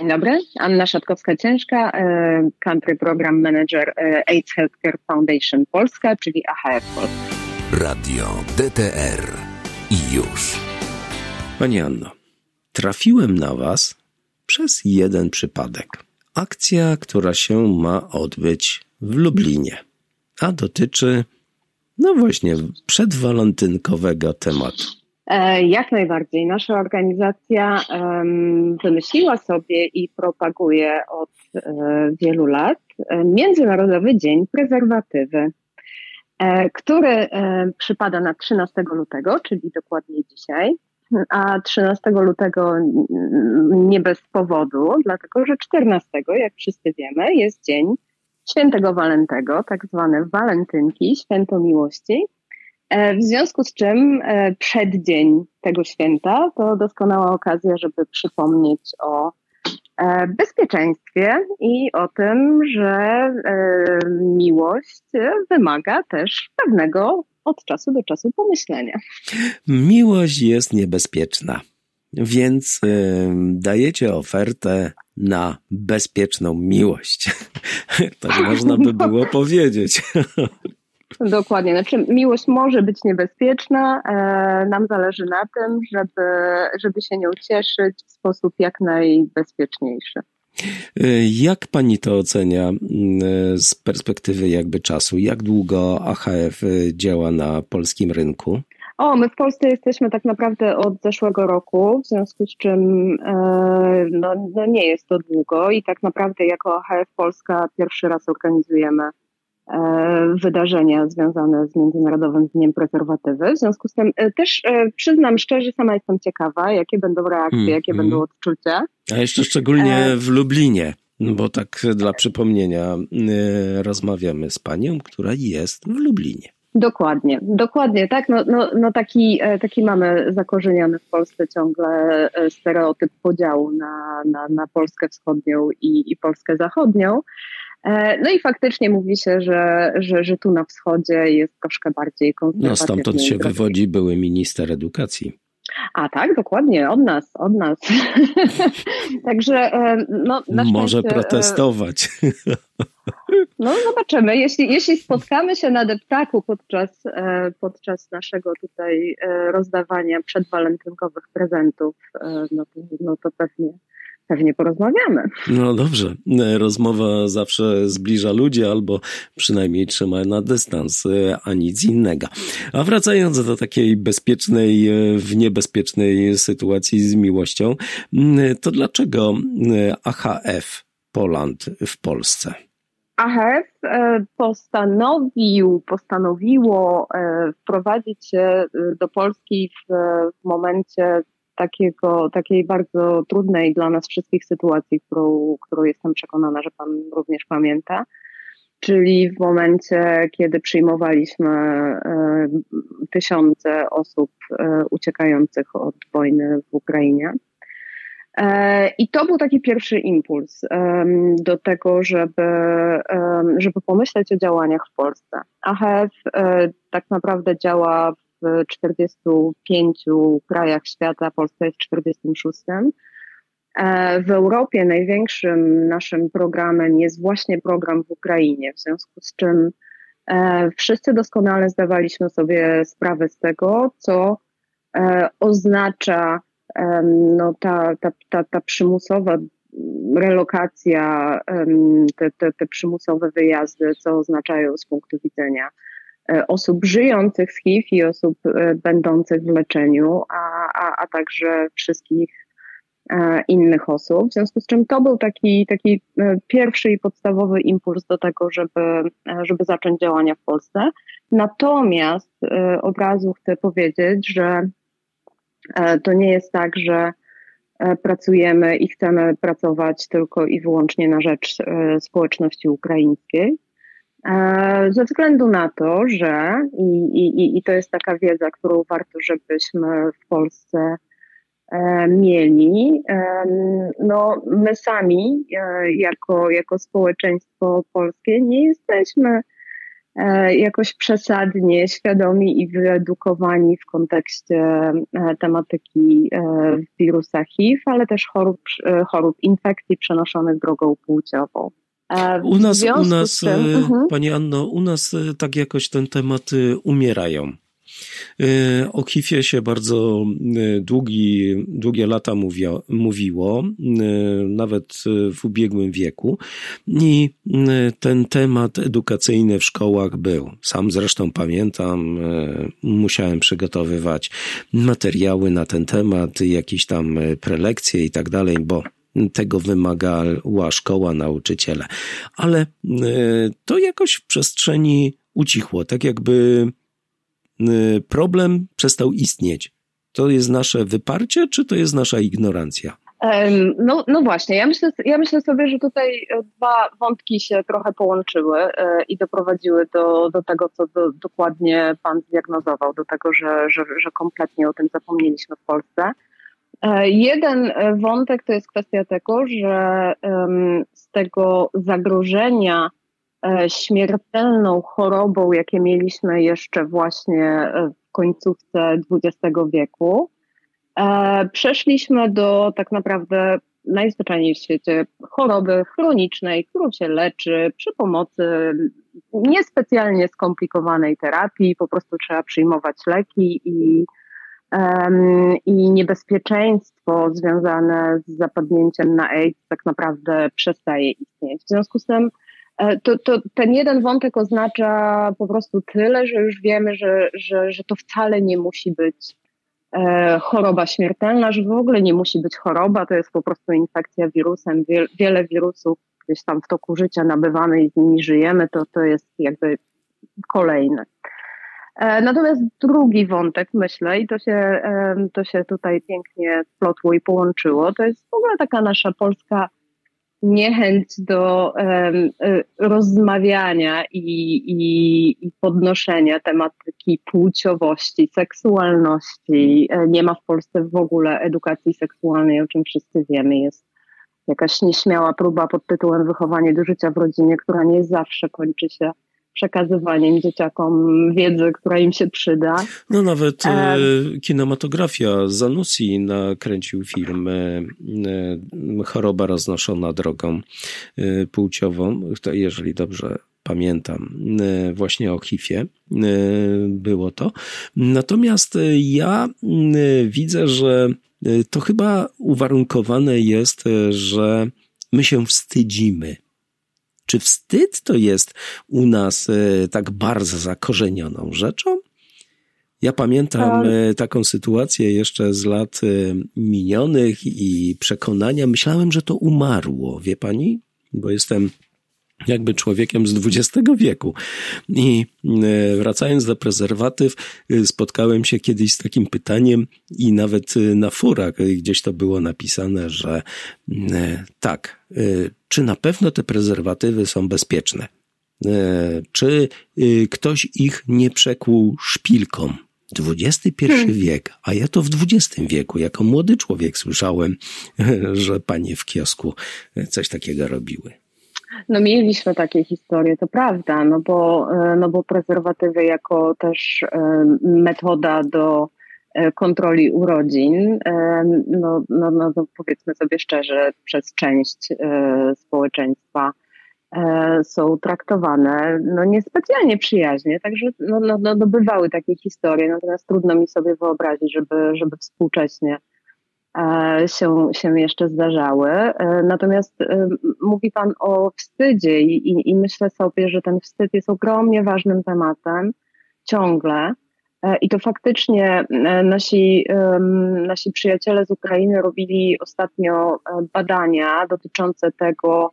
Dzień dobry, Anna Szatkowska-Ciężka, e, Country Program Manager e, AIDS Healthcare Foundation Polska, czyli AHF Polska. Radio DTR i już. Pani Anno, trafiłem na Was przez jeden przypadek. Akcja, która się ma odbyć w Lublinie, a dotyczy, no właśnie, przedwalentynkowego tematu. E, jak najbardziej. Nasza organizacja wymyśliła sobie i propaguje od e, wielu lat e, Międzynarodowy Dzień Prezerwatywy, który przypada na 13 lutego, czyli dokładnie dzisiaj. A 13 lutego nie bez powodu, dlatego że 14, jak wszyscy wiemy, jest dzień świętego Walentego, tak zwane walentynki, święto miłości. E, w związku z czym e, przeddzień tego święta to doskonała okazja, żeby przypomnieć o e, bezpieczeństwie i o tym, że miłość wymaga też pewnego od czasu do czasu pomyślenia. Miłość jest niebezpieczna, więc dajecie ofertę na bezpieczną miłość. tak można by było powiedzieć. Dokładnie. Znaczy, miłość może być niebezpieczna. E, nam zależy na tym, żeby, żeby się nią cieszyć w sposób jak najbezpieczniejszy. E, jak pani to ocenia mm, z perspektywy jakby czasu? Jak długo AHF działa na polskim rynku? O, my w Polsce jesteśmy tak naprawdę od zeszłego roku, w związku z czym e, no, no nie jest to długo i tak naprawdę jako AHF Polska pierwszy raz organizujemy E, wydarzenia związane z Międzynarodowym Dniem Prezerwatywy. W związku z tym e, też e, przyznam szczerze, sama jestem ciekawa, jakie będą reakcje, mm, jakie mm. będą odczucia. A jeszcze szczególnie w Lublinie. Bo tak dla przypomnienia rozmawiamy z panią, która jest w Lublinie. Dokładnie, dokładnie, tak. No, no, no taki, taki mamy zakorzeniony w Polsce ciągle stereotyp podziału na, na, na Polskę wschodnią i, i Polskę zachodnią. E, no i faktycznie mówi się, że, że, że tu na wschodzie jest troszkę bardziej konserwatywny. No stamtąd się wywodzi były minister edukacji. A tak, dokładnie, od nas, od nas. Także e, no, Może szczęście, protestować. No zobaczymy. Jeśli, jeśli spotkamy się na deptaku podczas, e, podczas naszego tutaj rozdawania przedwalentynkowych prezentów, no to, no to pewnie pewnie porozmawiamy. No dobrze. Rozmowa zawsze zbliża ludzi albo przynajmniej trzyma na dystans, a nic innego. A wracając do takiej bezpiecznej, w niebezpiecznej sytuacji z miłością, to dlaczego AHF Poland w Polsce? AHF e, postanowił, postanowiło e, wprowadzić się e, do Polski w momencie takiego, takiej bardzo trudnej dla nas wszystkich sytuacji, którą, którą jestem przekonana, że Pan również pamięta. Czyli w momencie, kiedy przyjmowaliśmy e, tysiące osób e, uciekających od wojny w Ukrainie. E, I to był taki pierwszy impuls do tego, żeby, żeby pomyśleć o działaniach w Polsce. AHF tak naprawdę działa w 45 krajach świata, Polska jest w 46. E, w Europie największym naszym programem jest właśnie program w Ukrainie, w związku z czym e, wszyscy doskonale zdawaliśmy sobie sprawę z tego, co e, oznacza no, ta, ta, ta, ta przymusowa relokacja, te, te, te przymusowe wyjazdy, co oznaczają z punktu widzenia osób żyjących z HIV i osób e, będących w leczeniu, a, a, a także wszystkich e, innych osób. W związku z czym to był taki, taki pierwszy i podstawowy impuls do tego, żeby, żeby zacząć działania w Polsce. Natomiast od razu chcę powiedzieć, że to nie jest tak, że pracujemy i chcemy pracować tylko i wyłącznie na rzecz społeczności ukraińskiej. E, ze względu na to, że i, i, i to jest taka wiedza, którą warto, żebyśmy w Polsce e, mieli. E, no, my sami, jako, jako społeczeństwo polskie, nie jesteśmy jakoś przesadnie świadomi i wyedukowani w kontekście tematyki wirusa HIV, ale też chorób, chorób infekcji przenoszonych drogą płciową. U nas, u nas tym, uh-huh. Pani Anno, u nas tak jakoś ten temat umierają. E, o Kifie się bardzo e, długi, długie lata mówio, mówiło, e, nawet w ubiegłym wieku. I ten temat edukacyjny w szkołach był. Sam zresztą pamiętam, musiałem przygotowywać materiały na ten temat, jakieś tam prelekcje i tak dalej, bo tego wymagała szkoła, nauczyciele. Ale to jakoś w przestrzeni ucichło, tak jakby Y, problem przestał istnieć. To jest nasze wyparcie, czy to jest nasza ignorancja? No, no właśnie, ja myślę, ja myślę sobie, że tutaj e, dwa wątki się trochę połączyły e, i doprowadziły do, do tego, co do, dokładnie Pan zdiagnozował, do tego, że, że, że kompletnie o tym zapomnieliśmy w Polsce. E, jeden wątek to jest kwestia tego, że z tego zagrożenia E, śmiertelną chorobą, jakie mieliśmy jeszcze właśnie e, w końcówce XX wieku, e, przeszliśmy do tak naprawdę najzwyczajniej w świecie choroby chronicznej, którą się leczy przy pomocy niespecjalnie skomplikowanej terapii, po prostu trzeba przyjmować leki i, i niebezpieczeństwo związane z zapadnięciem na AIDS tak naprawdę przestaje istnieć. W związku z tym E, to, to ten jeden wątek oznacza po prostu tyle, że już wiemy, że, że, że to wcale nie musi być e, choroba śmiertelna, że w ogóle nie musi być choroba, to jest po prostu infekcja wirusem. wiele wirusów gdzieś tam w toku życia nabywamy i z nimi żyjemy, to, to jest jakby kolejny. E, natomiast drugi wątek, myślę, i to się, to się tutaj pięknie splotło i połączyło, to jest w ogóle taka nasza polska niechęć do um, rozmawiania i, i, i, podnoszenia tematyki płciowości, seksualności. E, nie ma w Polsce w ogóle edukacji seksualnej, o czym wszyscy wiemy. Jest jakaś nieśmiała próba pod tytułem wychowanie do życia w rodzinie, która nie zawsze kończy się przekazywaniem dzieciakom wiedzy, która im się przyda. No nawet e, kinematografia Zanussi nakręcił film e, e, Choroba roznoszona drogą e, płciową, jeżeli dobrze pamiętam, właśnie o HIV-ie było to. Natomiast ja widzę, że to chyba uwarunkowane jest, że my się wstydzimy czy wstyd to jest u nas e, tak bardzo zakorzenioną rzeczą? Ja pamiętam tak. e, taką sytuację jeszcze z lat e, minionych i przekonania. Myślałem, że to umarło, wie pani? Bo jestem jakby człowiekiem z XX wieku. I wracając do prezerwatyw, spotkałem się kiedyś z takim pytaniem i nawet na furach gdzieś to było napisane, że tak, czy na pewno te prezerwatywy są bezpieczne? Czy ktoś ich nie przekłuł szpilką? XXI hmm. wiek, a ja to w XX wieku, jako młody człowiek słyszałem, że panie w kiosku coś takiego robiły. No mieliśmy takie historie, to prawda, no bo, no bo prezerwatywy jako też metoda do kontroli urodzin, no, no, no, no powiedzmy sobie szczerze, przez część społeczeństwa są traktowane no niespecjalnie przyjaźnie, także no, no, no, bywały takie historie, natomiast trudno mi sobie wyobrazić, żeby, żeby współcześnie E, się, się jeszcze zdarzały. E, natomiast e, mówi Pan o wstydzie i, i, i myślę sobie, że ten wstyd jest ogromnie ważnym tematem ciągle. I to faktycznie nasi, nasi przyjaciele z Ukrainy robili ostatnio badania dotyczące tego,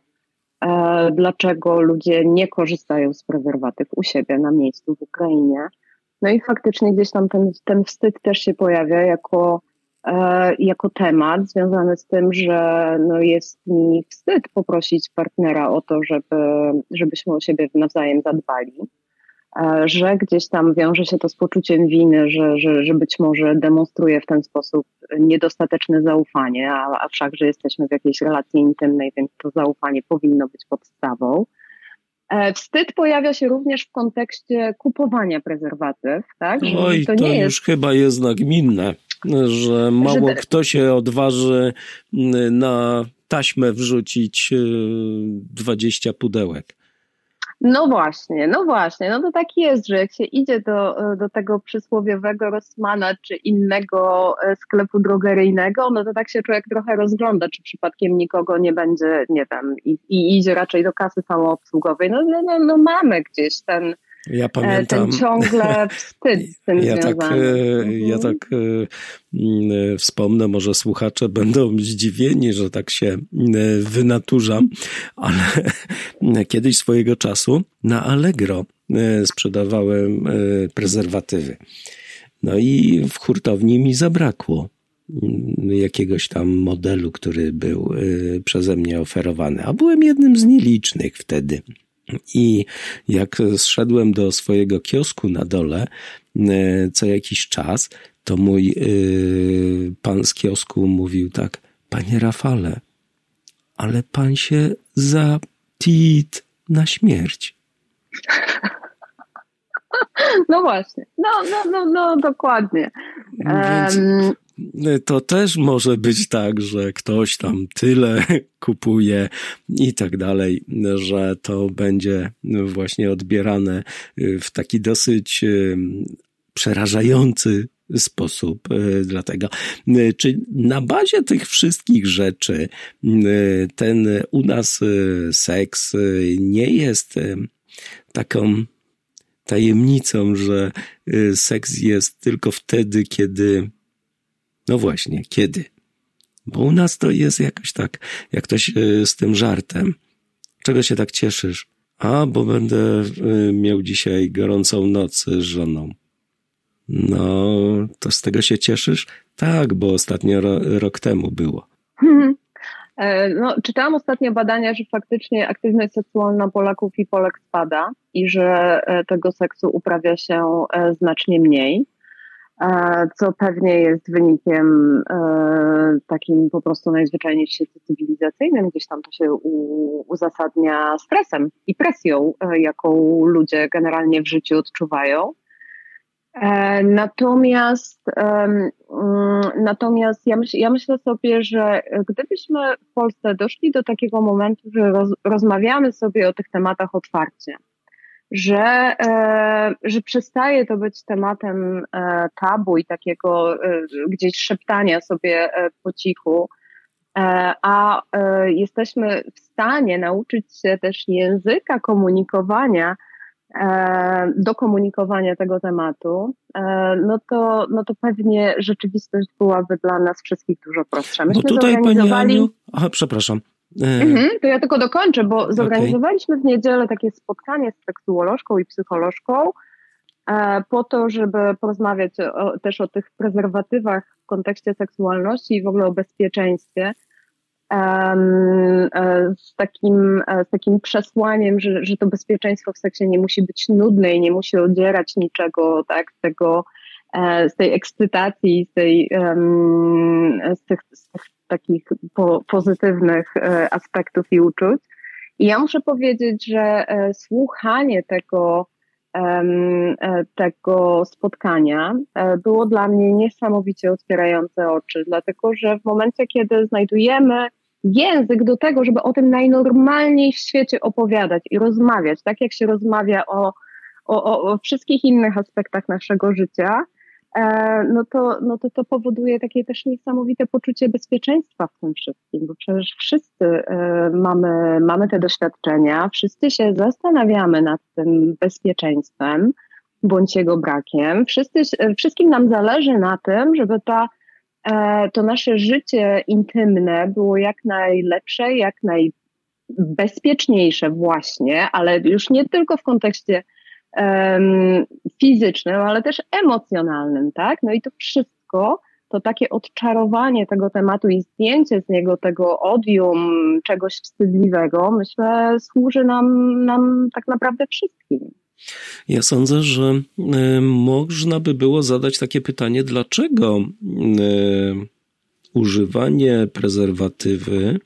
dlaczego ludzie nie korzystają z prezerwatyw u siebie na miejscu w Ukrainie. No i faktycznie gdzieś tam ten, ten wstyd też się pojawia jako E, jako temat związany z tym, że no jest mi wstyd poprosić partnera o to, żeby, żebyśmy o siebie nawzajem zadbali, e, że gdzieś tam wiąże się to z poczuciem winy, że, że, że być może demonstruje w ten sposób niedostateczne zaufanie, a, a wszakże jesteśmy w jakiejś relacji intymnej, więc to zaufanie powinno być podstawą. Wstyd pojawia się również w kontekście kupowania prezerwatyw, tak? Oj, to, to już jest... chyba jest nagminne, że mało że... kto się odważy na taśmę wrzucić 20 pudełek. No właśnie, no właśnie. No to tak jest, że jak się idzie do, do tego przysłowiowego Rossmana czy innego e, sklepu drogeryjnego, no to tak się człowiek trochę rozgląda, czy przypadkiem nikogo nie będzie, nie wiem, i, i idzie raczej do kasy samoobsługowej. No, no, no, no mamy gdzieś ten, ja pamiętam. Ten ciągle wstyd z tym ja związany. Tak, ja tak mm, wspomnę, może słuchacze będą zdziwieni, że tak się wynaturzam, ale kiedyś swojego czasu na Allegro sprzedawałem prezerwatywy. No i w hurtowni mi zabrakło jakiegoś tam modelu, który był przeze mnie oferowany, a byłem jednym z nielicznych wtedy. I jak zszedłem do swojego kiosku na dole e, co jakiś czas, to mój yy, pan z kiosku mówił tak, panie Rafale, ale pan się zatit na śmierć. No właśnie, no, no, no, no dokładnie. Więc, to też może być tak, że ktoś tam tyle kupuje i tak dalej, że to będzie właśnie odbierane w taki dosyć przerażający sposób. Dlatego, czy na bazie tych wszystkich rzeczy ten u nas seks nie jest taką tajemnicą, że seks jest tylko wtedy, kiedy no właśnie, kiedy? Bo u nas to jest jakoś tak, jak ktoś e, z tym żartem. Czego się tak cieszysz? A, bo będę e, miał dzisiaj gorącą noc z żoną. No, to z tego się cieszysz? Tak, bo ostatnio rok temu było. E, no, czytałam ostatnio badania, że faktycznie aktywność seksualna Polaków i Polek spada i że tego seksu uprawia się znacznie mniej. E, co pewnie jest wynikiem e, takim po prostu najzwyczajniej w świecie cywilizacyjnym. Gdzieś tam to się uzasadnia stresem i presją, e, jaką ludzie generalnie w życiu odczuwają. Natomiast, mm, natomiast ja, myśl, ja myślę sobie, że gdybyśmy w Polsce doszli do takiego momentu, że roz, rozmawiamy sobie o tych tematach otwarcie, że, e, że przestaje to być tematem e, tabu i takiego e, gdzieś szeptania sobie po cichu, a jesteśmy w stanie nauczyć się też języka komunikowania, do komunikowania tego tematu, no to, no to pewnie rzeczywistość byłaby dla nas wszystkich dużo prostsza. Myśmy no tutaj, Pani Aniu, aha, przepraszam, E, mhm, to ja tylko dokończę, bo zorganizowaliśmy w niedzielę takie spotkanie z seksuolożką i psycholożką e, po to, żeby porozmawiać o, też o tych prezerwatywach w kontekście seksualności i w ogóle o bezpieczeństwie. E, z takim, z takim przesłaniem, że, że to bezpieczeństwo w seksie nie musi być nudne i nie musi odzierać niczego, tak, z tego, z tej ekscytacji, z, tej, z, tych, z tych takich po, pozytywnych e, aspektów i uczuć. I ja muszę powiedzieć, że e, słuchanie tego, e, tego spotkania było dla mnie niesamowicie otwierające oczy, dlatego że w momencie, kiedy znajdujemy język do tego, żeby o tym najnormalniej w świecie opowiadać i rozmawiać, tak jak się rozmawia o, o, o wszystkich innych aspektach naszego życia, E, no to, no to to powoduje takie też niesamowite poczucie bezpieczeństwa w tym wszystkim, bo przecież wszyscy e, mamy, mamy te doświadczenia, wszyscy się zastanawiamy nad tym bezpieczeństwem bądź jego brakiem. Wszyscy, wszystkim nam zależy na tym, żeby ta, e, to nasze życie intymne było jak najlepsze, jak najbezpieczniejsze właśnie, ale już nie tylko w kontekście fizycznym, ale też emocjonalnym, tak? No i to wszystko, to takie odczarowanie tego tematu i zdjęcie z niego tego odium, czegoś wstydliwego, myślę, służy nam, nam tak naprawdę wszystkim. Ja sądzę, że y, można by było zadać takie pytanie, dlaczego y, używanie prezerwatywy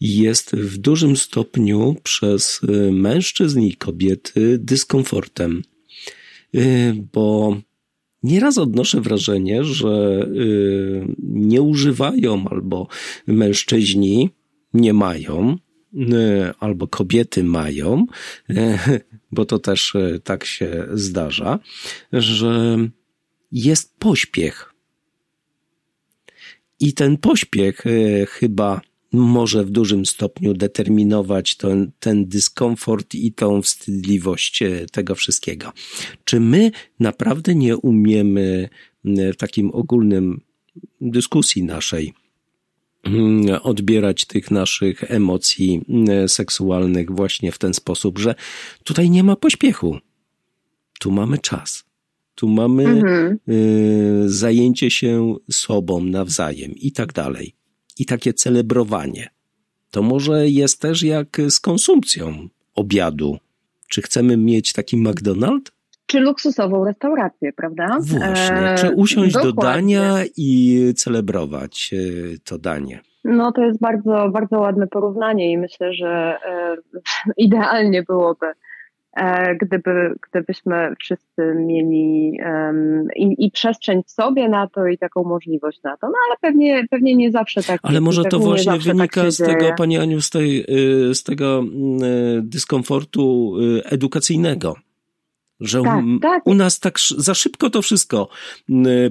jest w dużym stopniu przez mężczyzn i kobiety dyskomfortem, bo Nieraz odnoszę wrażenie, że nie używają albo mężczyźni nie mają, albo kobiety mają, bo to też tak się zdarza, że jest pośpiech. I ten pośpiech chyba może w dużym stopniu determinować ten, ten dyskomfort i tą wstydliwość e, tego wszystkiego. Czy my naprawdę nie umiemy w takim ogólnym dyskusji naszej odbierać tych naszych emocji seksualnych właśnie w ten sposób, że tutaj nie ma pośpiechu. Tu mamy czas. Tu mamy mhm. y, zajęcie się sobą nawzajem i tak dalej. I takie celebrowanie. To może jest też jak z konsumpcją obiadu. Czy chcemy mieć taki McDonald's? Czy luksusową restaurację, prawda? Właśnie. Czy usiąść e, do dania i celebrować e, to danie? No to jest bardzo, bardzo ładne porównanie i myślę, że e, idealnie byłoby E, gdyby, gdybyśmy wszyscy mieli um, i, i, przestrzeń w sobie na to i taką możliwość na to. No ale pewnie, pewnie nie zawsze tak Ale może to właśnie tak wynika tak z tego, Pani Aniu, z, tej, y, z tego mm, y, dyskomfortu y, edukacyjnego. Że tak, tak. u nas tak za szybko to wszystko.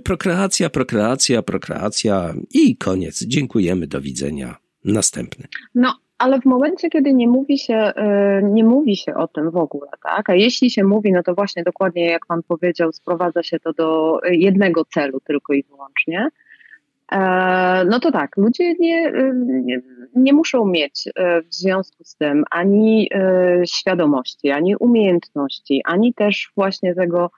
Prokreacja, prokreacja, prokreacja i koniec. Dziękujemy, do widzenia. Następny. No, ale w momencie, kiedy nie mówi się, e, nie mówi się o tym w ogóle, tak? A jeśli się mówi, no to właśnie dokładnie jak Pan powiedział, sprowadza się to do jednego celu tylko i wyłącznie. E, no to tak, ludzie nie, nie, nie muszą mieć w związku z tym ani świadomości, ani umiejętności, ani też właśnie tego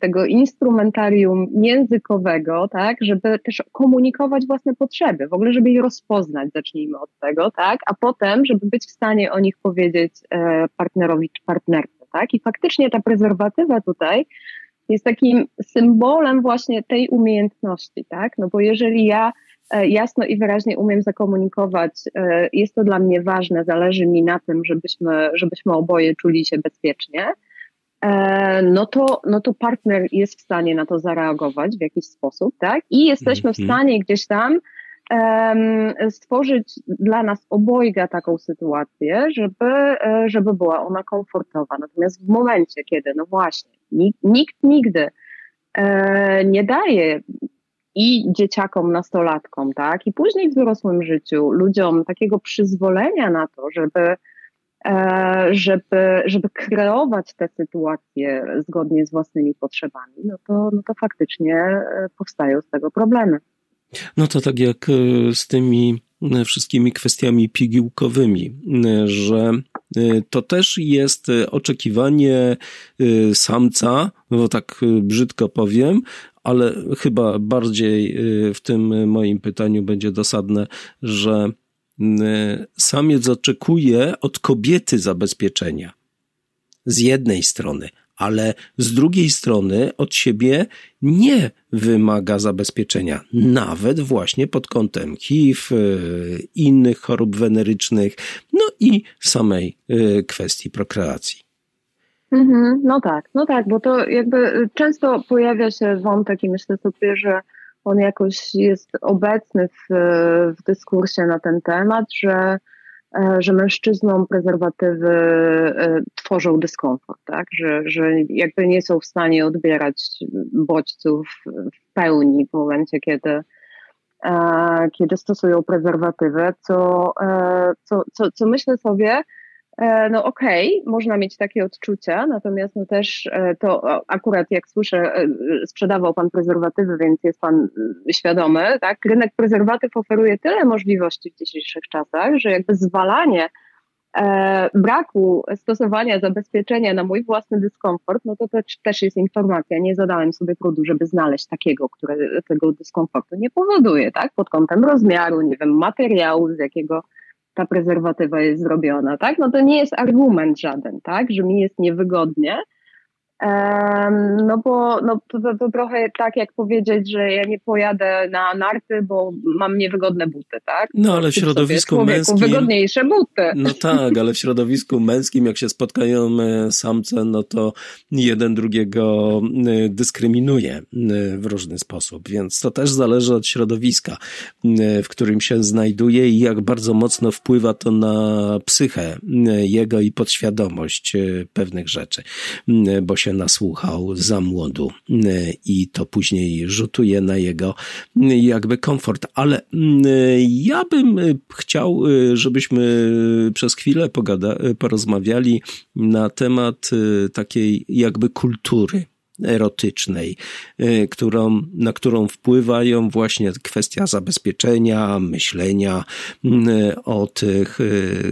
tego instrumentarium językowego, tak, żeby też komunikować własne potrzeby, w ogóle żeby je rozpoznać, zacznijmy od tego, tak, a potem, żeby być w stanie o nich powiedzieć e, partnerowi czy partnerce, tak, i faktycznie ta prezerwatywa tutaj jest takim symbolem właśnie tej umiejętności, tak, no bo jeżeli ja e, jasno i wyraźnie umiem zakomunikować, jest to dla mnie ważne, zależy mi na tym, żebyśmy, żebyśmy oboje czuli się bezpiecznie, E, no to, no to partner jest w stanie na to zareagować w jakiś sposób, tak? I jesteśmy w mhm. stanie gdzieś tam stworzyć dla nas obojga taką sytuację, żeby, e, żeby była ona komfortowa. Natomiast w momencie, kiedy, no właśnie, nikt, nikt nigdy e, nie daje i dzieciakom, nastolatkom, tak, i później w dorosłym życiu ludziom takiego przyzwolenia na to, żeby E, żeby, żeby kreować te sytuacje zgodnie z własnymi potrzebami, no to, no to faktycznie e, powstają z tego problemy. No to tak jak e, z tymi wszystkimi kwestiami pigułkowymi, że to też jest oczekiwanie samca, no tak brzydko powiem, ale chyba bardziej w tym moim pytaniu będzie dosadne, że samiec oczekuje od kobiety zabezpieczenia. Z jednej strony, ale z drugiej strony od siebie nie wymaga zabezpieczenia, nawet właśnie pod kątem HIV, e, innych chorób wenerycznych, no i samej e, kwestii prokreacji. Mhm, no tak, no tak, bo to jakby często pojawia się wątek i myślę sobie, że on jakoś jest obecny w, w dyskursie na ten temat, że, e, że mężczyznom prezerwatywy e, tworzą dyskomfort, tak? że, że jakby nie są w stanie odbierać bodźców w pełni w momencie, kiedy, e, kiedy stosują prezerwatywę, co, co, co, co myślę sobie, no okej, okay, można mieć takie odczucia, natomiast no też e, to akurat jak słyszę, e, sprzedawał Pan prezerwatywy, więc jest Pan świadomy, tak? Rynek prezerwatyw oferuje tyle możliwości w dzisiejszych czasach, że jakby zwalanie braku stosowania zabezpieczenia na mój własny dyskomfort, no to, to też jest informacja. Nie zadałem sobie trudu, żeby znaleźć takiego, który tego dyskomfortu nie powoduje, tak? Pod kątem rozmiaru, nie wiem, materiału, z jakiego ta prezerwatywa jest zrobiona, tak? No to nie jest argument żaden, tak? Że mi jest niewygodnie, No bo no, to, to, to, trochę tak jak powiedzieć, że ja nie pojadę na narty, bo mam niewygodne buty, tak? No ale w środowisku męskim... wygodniejsze buty. No tak, ale w środowisku męskim jak się spotkają e, samce, no to jeden drugiego e, dyskryminuje e, w różny sposób, więc to też zależy od środowiska, w którym się znajduje i jak bardzo mocno wpływa to na psychę jego i podświadomość pewnych rzeczy, bo się się nasłuchał za młodu i to później rzutuje na jego jakby komfort. Ale ja bym chciał, żebyśmy przez chwilę pogada, porozmawiali na temat takiej jakby kultury erotycznej, którą, na którą wpływają właśnie kwestia zabezpieczenia, myślenia o tych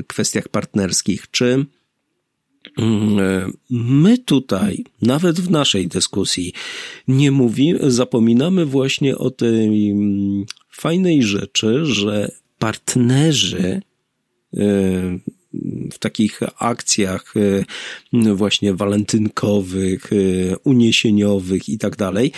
kwestiach partnerskich. Czy my tutaj, nawet w naszej dyskusji, nie mówimy, zapominamy właśnie o tej mm, fajnej rzeczy, że partnerzy e, w takich akcjach e, właśnie walentynkowych, e, uniesieniowych i tak dalej,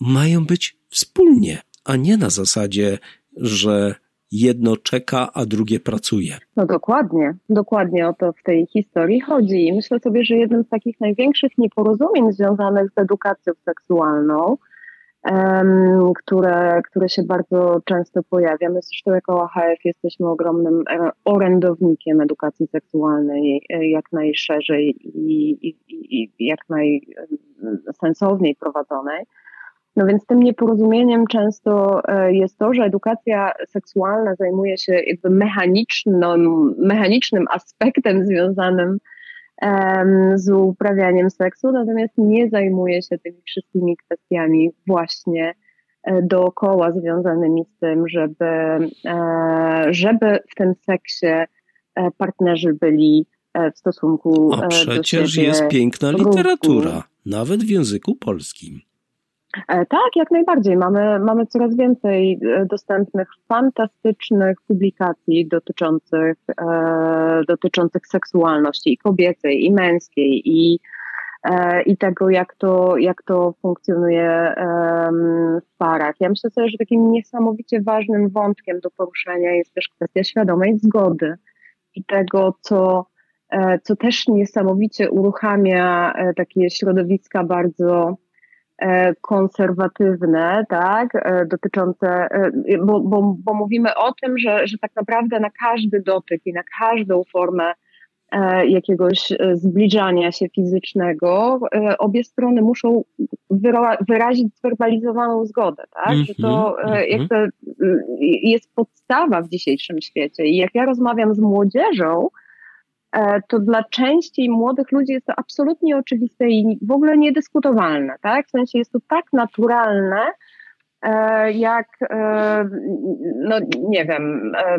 mają być wspólnie, a nie na zasadzie, że jedno czeka, a drugie pracuje. No dokładnie, dokładnie o to w tej historii chodzi. Myślę sobie, że jednym z takich największych nieporozumień związanych z edukacją seksualną, um, które, które się bardzo często pojawia, my zresztą jako AHF jesteśmy ogromnym e, orędownikiem edukacji seksualnej e, jak najszerzej i, i, i jak najsensowniej prowadzonej, no więc tym nieporozumieniem często e, jest to, że edukacja seksualna zajmuje się jakby mechanicznym, mechanicznym aspektem związanym z uprawianiem seksu, natomiast nie zajmuje się tymi wszystkimi kwestiami właśnie e, dookoła związanymi z tym, żeby, e, żeby w tym seksie partnerzy byli w stosunku A przecież jest piękna literatura, nawet w języku polskim. E, tak, jak najbardziej. Mamy, mamy coraz więcej e, dostępnych, fantastycznych publikacji dotyczących, e, dotyczących seksualności i kobiecej, i męskiej, i, e, i tego, jak to, jak to funkcjonuje e, w parach. Ja myślę sobie, że takim niesamowicie ważnym wątkiem do poruszenia jest też kwestia świadomej zgody i tego, co, e, co też niesamowicie uruchamia takie środowiska bardzo konserwatywne, tak, e, dotyczące, e, bo, bo, bo mówimy o tym, że, że tak naprawdę na każdy dotyk i na każdą formę jakiegoś zbliżania się fizycznego, obie strony muszą wyrazić zwerbalizowaną zgodę, tak? Że to mm-hmm. jakby jest podstawa w dzisiejszym świecie. I jak ja rozmawiam z młodzieżą, E, to dla części młodych ludzi jest to absolutnie oczywiste i w ogóle niedyskutowalne, tak? W sensie jest to tak naturalne, E, jak, e, no nie wiem, e,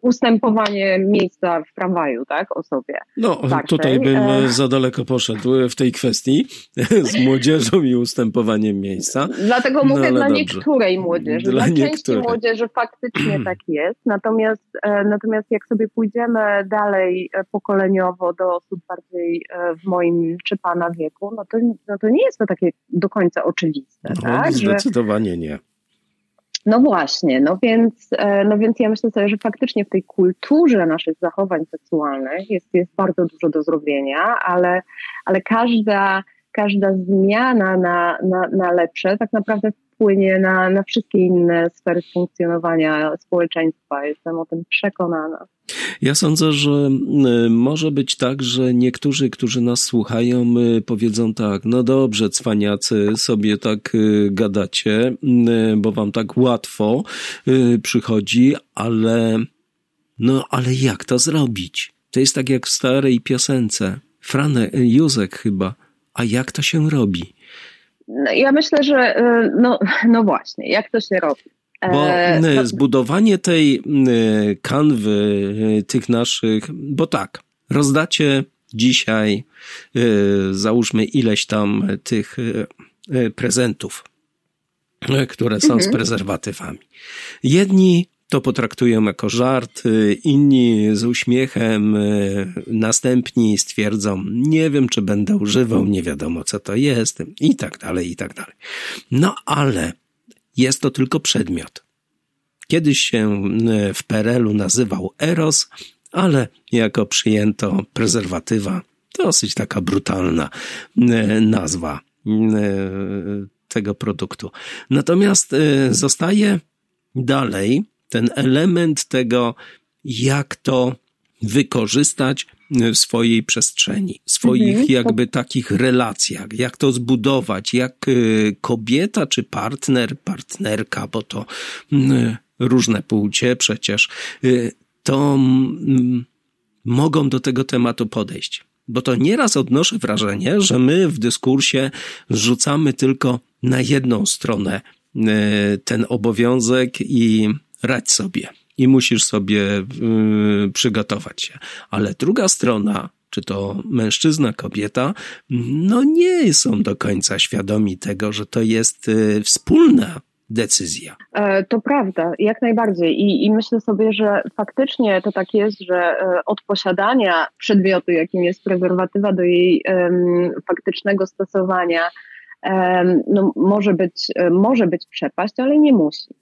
ustępowanie miejsca w tramwaju, tak, osobie. No, tutaj bym za daleko poszedł w tej kwestii z młodzieżą i ustępowaniem miejsca. Dlatego no, mówię dla dobrze. niektórej młodzieży. Dla, dla części młodzieży faktycznie tak jest, natomiast, natomiast jak sobie pójdziemy dalej pokoleniowo do osób bardziej w moim czy pana wieku, no to, no to nie jest to takie do końca oczywiste. No, tak? Zdecydowanie nie no właśnie, no więc, e, no więc ja myślę sobie, że faktycznie w tej kulturze naszych zachowań seksualnych jest, jest bardzo dużo do zrobienia, ale, ale każda, każda zmiana na, na, na lepsze tak naprawdę wpłynie na, na wszystkie inne sfery funkcjonowania społeczeństwa. Jestem o tym przekonana. Ja sądzę, że y, może być tak, że niektórzy, którzy nas słuchają, y, powiedzą tak, no dobrze, cwaniacy, sobie tak y, gadacie, bo wam tak łatwo przychodzi, ale no ale jak to zrobić? To jest tak jak w starej piosence. Frane, Józek chyba. A jak to się robi? No, ja myślę, że no, no właśnie, jak to się robi? Bo e, no- zbudowanie tej kanwy e, tych naszych, bo tak, rozdacie dzisiaj, e, załóżmy ileś tam tych prezentów, które są z mhm. prezerwatywami. Jedni to potraktują jako żart, inni z uśmiechem, następni stwierdzą, nie wiem, czy będę używał, nie wiadomo, co to jest, i tak dalej, i tak dalej. No ale jest to tylko przedmiot. Kiedyś się w PRL-u nazywał Eros, ale jako przyjęto prezerwatywa, dosyć taka brutalna nazwa tego produktu. Natomiast zostaje dalej ten element tego, jak to wykorzystać w swojej przestrzeni, w swoich mhm. jakby takich relacjach, jak to zbudować, jak y, kobieta czy partner, partnerka, bo to mm, różne płcie przecież, y, to mm, mogą do tego tematu podejść. Bo to nieraz odnoszę wrażenie, że my w dyskursie rzucamy tylko na jedną stronę y, ten obowiązek i radź sobie i musisz sobie yy, przygotować się. Ale druga strona, czy to mężczyzna, kobieta, no nie są do końca świadomi tego, że to jest yy, wspólna decyzja. E, to prawda, jak najbardziej. I, I, myślę sobie, że faktycznie to tak jest, że e, od posiadania przedmiotu, jakim jest prezerwatywa, do jej faktycznego stosowania, no, może, być, może być przepaść, ale nie musi.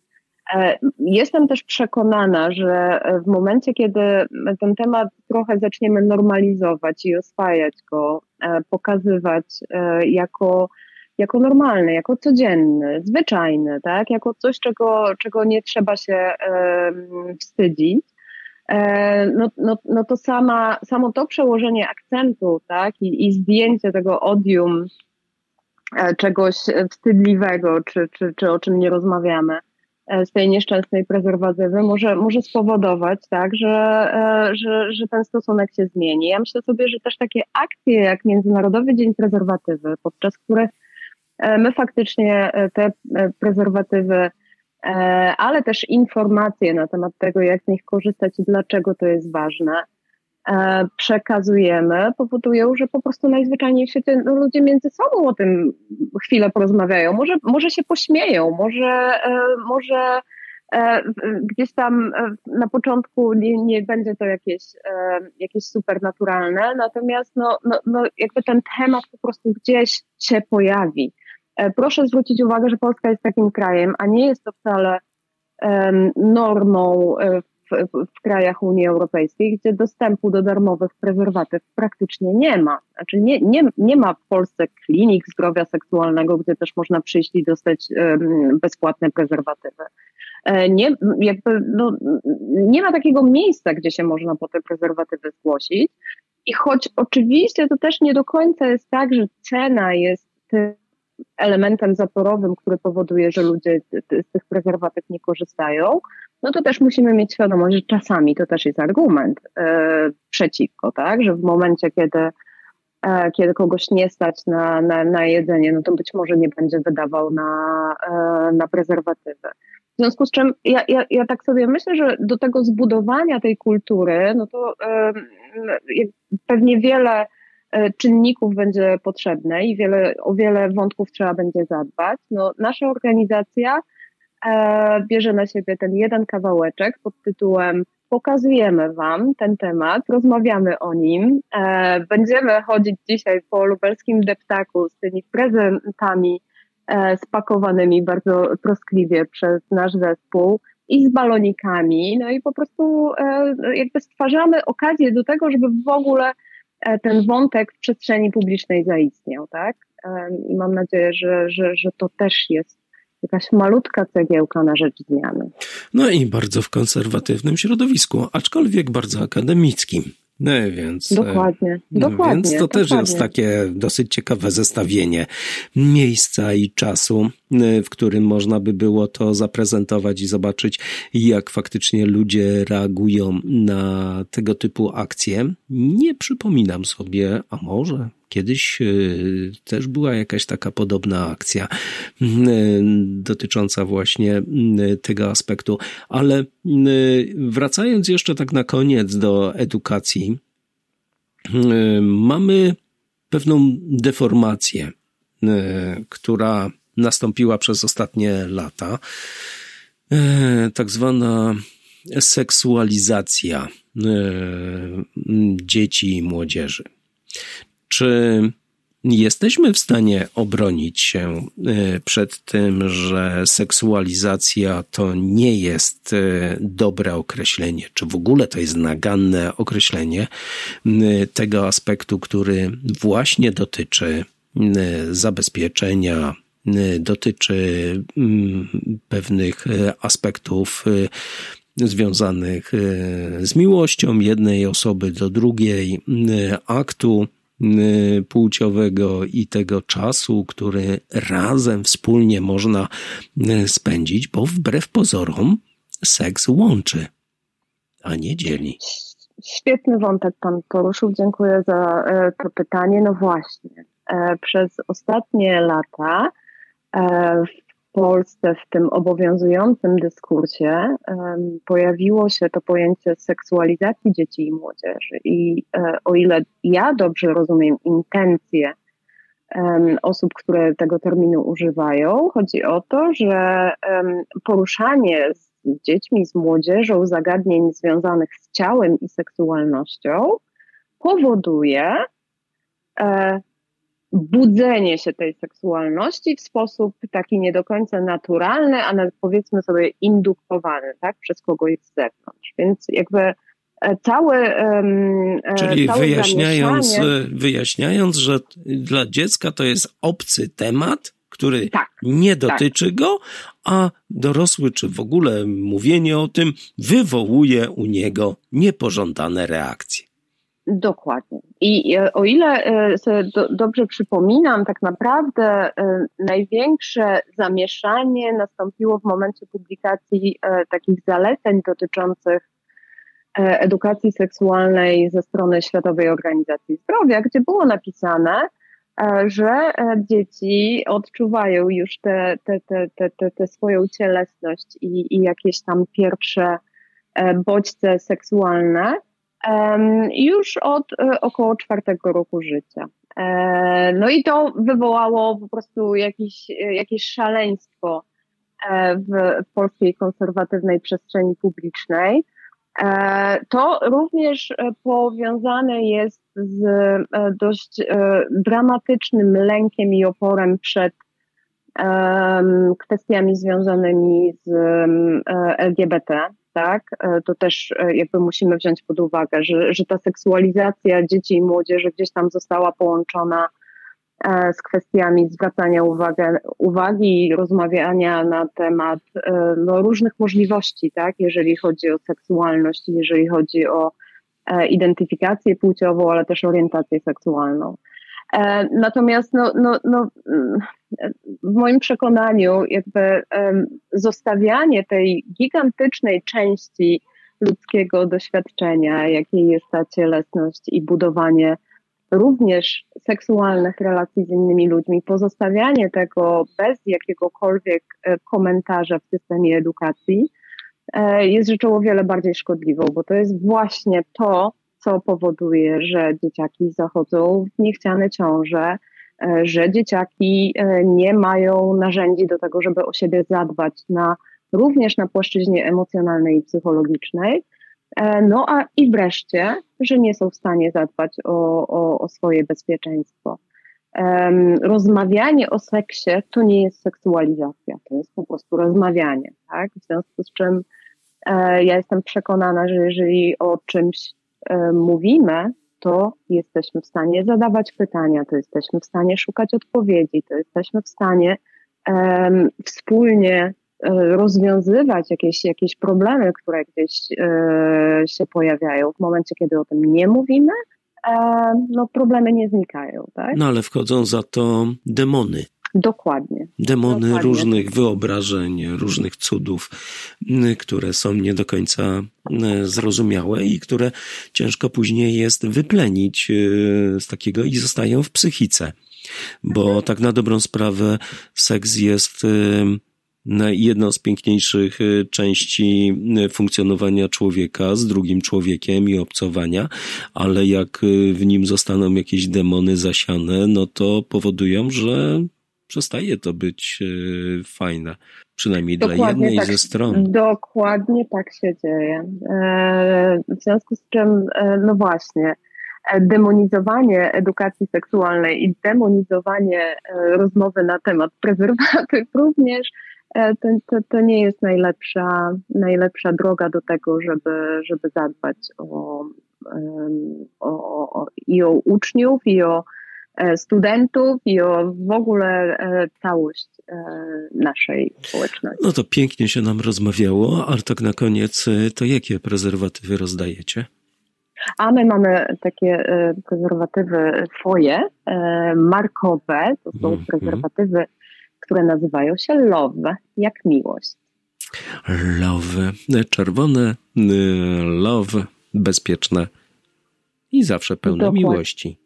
E, jestem też przekonana, że w momencie, kiedy ten temat trochę zaczniemy normalizować i oswajać go, e, pokazywać e, jako, jako normalny, jako codzienny, zwyczajny, tak? jako coś, czego, czego nie trzeba się wstydzić, no, no, no to sama, samo to przełożenie akcentu tak? I, i zdjęcie tego odium czegoś wstydliwego, czy, czy, czy o czym nie rozmawiamy, E, z tej nieszczęsnej prezerwatywy może, może spowodować, tak, że, e, że, że ten stosunek się zmieni. Ja myślę sobie, że też takie akcje jak Międzynarodowy Dzień Prezerwatywy, podczas których e, my faktycznie te prezerwatywy, ale też informacje na temat tego, jak z nich korzystać i dlaczego to jest ważne, E, przekazujemy, powodują, że po prostu najzwyczajniej w świecie no, ludzie między sobą o tym chwilę porozmawiają. Może, może się pośmieją, może, e, może e, gdzieś tam na początku nie, nie będzie to jakieś, jakieś supernaturalne, natomiast no, no, no jakby ten temat po prostu gdzieś się pojawi. Proszę zwrócić uwagę, że Polska jest takim krajem, a nie jest to wcale normą w, w, krajach Unii Europejskiej, gdzie dostępu do darmowych prezerwatyw praktycznie nie ma. Znaczy nie, nie, nie ma w Polsce klinik zdrowia seksualnego, gdzie też można przyjść i dostać um, bezpłatne prezerwatywy. E, nie, jakby, no, nie ma takiego miejsca, gdzie się można po te prezerwatywy zgłosić. I choć oczywiście to też nie do końca jest tak, że cena jest elementem zaporowym, który powoduje, że ludzie z tych prezerwatyw nie korzystają, no to też musimy mieć świadomość, że czasami to też jest argument e, przeciwko, tak? Że w momencie, kiedy, e, kiedy kogoś nie stać na, na, na jedzenie, no to być może nie będzie wydawał na, e, na prezerwatywę. W związku z czym ja, ja, ja tak sobie myślę, że do tego zbudowania tej kultury, no to pewnie wiele czynników będzie potrzebne i wiele, o wiele wątków trzeba będzie zadbać. No, nasza organizacja E, bierze na siebie ten jeden kawałeczek pod tytułem Pokazujemy Wam ten temat, rozmawiamy o nim. E, będziemy chodzić dzisiaj po lubelskim deptaku z tymi prezentami e, spakowanymi bardzo troskliwie przez nasz zespół i z balonikami. No i po prostu jakby stwarzamy okazję do tego, żeby w ogóle ten wątek w przestrzeni publicznej zaistniał, tak? I mam nadzieję, że, że, że to też jest jakaś malutka cegiełka na rzecz zmiany. No i bardzo w konserwatywnym środowisku, aczkolwiek bardzo akademickim. No więc. E, dokładnie, no, dokładnie. Więc to dokładnie. też jest takie dosyć ciekawe zestawienie miejsca i czasu, e, w którym można by było to zaprezentować i zobaczyć, jak faktycznie ludzie reagują na tego typu akcje. Nie przypominam sobie, a może Kiedyś e, też była jakaś taka podobna akcja dotycząca właśnie tego aspektu, ale wracając jeszcze tak na koniec do edukacji, mamy pewną deformację, która nastąpiła przez ostatnie lata. tak zwana seksualizacja dzieci i młodzieży. Czy jesteśmy w stanie obronić się e, przed tym, że seksualizacja to nie jest e, dobre określenie, czy w ogóle to jest naganne określenie tego aspektu, który właśnie dotyczy zabezpieczenia, dotyczy pewnych e, aspektów związanych z miłością jednej osoby do drugiej, aktu Y, płciowego i tego czasu, który razem, wspólnie można y, spędzić, bo wbrew pozorom seks łączy, a nie dzieli. Świetny wątek Pan poruszył. Dziękuję za e, to pytanie. No właśnie, e, przez ostatnie lata e, Polsce w tym obowiązującym dyskursie pojawiło się to pojęcie seksualizacji dzieci i młodzieży. I e, o ile ja dobrze rozumiem intencje osób, które tego terminu używają, chodzi o to, że poruszanie z dziećmi, z młodzieżą zagadnień związanych z ciałem i seksualnością powoduje e, budzenie się tej seksualności w sposób taki nie do końca naturalny, a nawet powiedzmy sobie induktowany, tak, przez kogoś z zewnątrz. Więc jakby e, cały. E, Czyli całe wyjaśniając, e, wyjaśniając, że dla dziecka to jest obcy temat, który tak, nie tak. dotyczy tak. go, a dorosły czy w ogóle mówienie o tym wywołuje u niego niepożądane reakcje. Dokładnie. I e, o ile e, sobie do, dobrze przypominam, tak naprawdę e, największe zamieszanie nastąpiło w momencie publikacji takich zaleceń dotyczących edukacji seksualnej ze strony Światowej Organizacji Zdrowia, gdzie było napisane, że dzieci odczuwają już tę te, te, te, te, te swoją cielesność i, i jakieś tam pierwsze bodźce seksualne już od e, około czwartego roku życia. E, no i to wywołało po prostu jakieś, jakieś szaleństwo e, w polskiej konserwatywnej przestrzeni publicznej. To również powiązane jest z dość dramatycznym lękiem i oporem przed kwestiami związanymi z LGBT tak, e, to też e, jakby musimy wziąć pod uwagę, że, że ta seksualizacja dzieci i młodzieży gdzieś tam została połączona e, z kwestiami zwracania uwagę, uwagi i rozmawiania na temat no, różnych możliwości, tak, jeżeli chodzi o seksualność, jeżeli chodzi o identyfikację płciową, ale też orientację seksualną. E, natomiast no, no, no, w moim przekonaniu jakby zostawianie tej gigantycznej części ludzkiego doświadczenia, jakiej jest ta cielesność i budowanie również seksualnych relacji z innymi ludźmi, pozostawianie tego bez jakiegokolwiek e, komentarza w systemie edukacji e, jest rzeczą o wiele bardziej szkodliwą, bo to jest właśnie to, co powoduje, że dzieciaki zachodzą w niechciane ciąże, e, że dzieciaki e, nie mają narzędzi do tego, żeby o siebie zadbać na, również na płaszczyźnie emocjonalnej i psychologicznej. E, no a i wreszcie, że nie są w stanie zadbać o, o, o swoje bezpieczeństwo. Rozmawianie o seksie to nie jest seksualizacja, to jest po prostu rozmawianie, tak? W związku z czym ja jestem przekonana, że jeżeli o czymś mówimy, to jesteśmy w stanie zadawać pytania, to jesteśmy w stanie szukać odpowiedzi, to jesteśmy w stanie um, wspólnie e, rozwiązywać jakieś, jakieś problemy, które gdzieś e, się pojawiają. W momencie, kiedy o tym nie mówimy, e, no problemy nie znikają. Tak? No ale wchodzą za to demony. Dokładnie. Demony Dokładnie. różnych wyobrażeń, różnych cudów, które są nie do końca zrozumiałe i które ciężko później jest wyplenić e, z takiego i zostają w psychice. Bo tak na dobrą sprawę seks jest jedną z piękniejszych e, części funkcjonowania człowieka z drugim człowiekiem i obcowania, ale jak w nim zostaną jakieś demony zasiane, no to powodują, że przestaje to być e, fajne. Przynajmniej dokładnie dla jednej tak, ze stron. Dokładnie tak się dzieje. E, w związku z czym, e, no właśnie, demonizowanie edukacji seksualnej i demonizowanie rozmowy na temat prezerwatyw również to, to, to nie jest najlepsza, najlepsza droga do tego, żeby, żeby zadbać o, o, o, i o uczniów, i o studentów i o w ogóle e, całość e, naszej społeczności. No to pięknie się nam rozmawiało, ale tak na koniec, to jakie prezerwatywy rozdajecie? A my mamy takie prezerwatywy foje, markowe, to są mm, prezerwatywy, które nazywają się love, jak miłość. Love, czerwone, love, bezpieczne i zawsze pełne Dokładnie. miłości.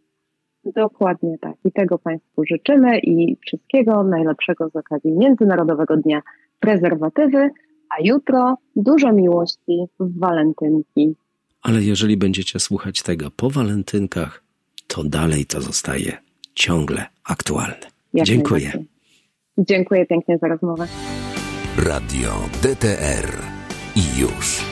Dokładnie tak. I tego Państwu życzymy i wszystkiego najlepszego z okazji Międzynarodowego Dnia Prezerwatywy, a jutro dużo miłości w walentynki. Ale jeżeli będziecie słuchać tego po walentynkach, to dalej to zostaje ciągle aktualne. Jak Dziękuję. Dziękuję pięknie za rozmowę. Radio DTR i już.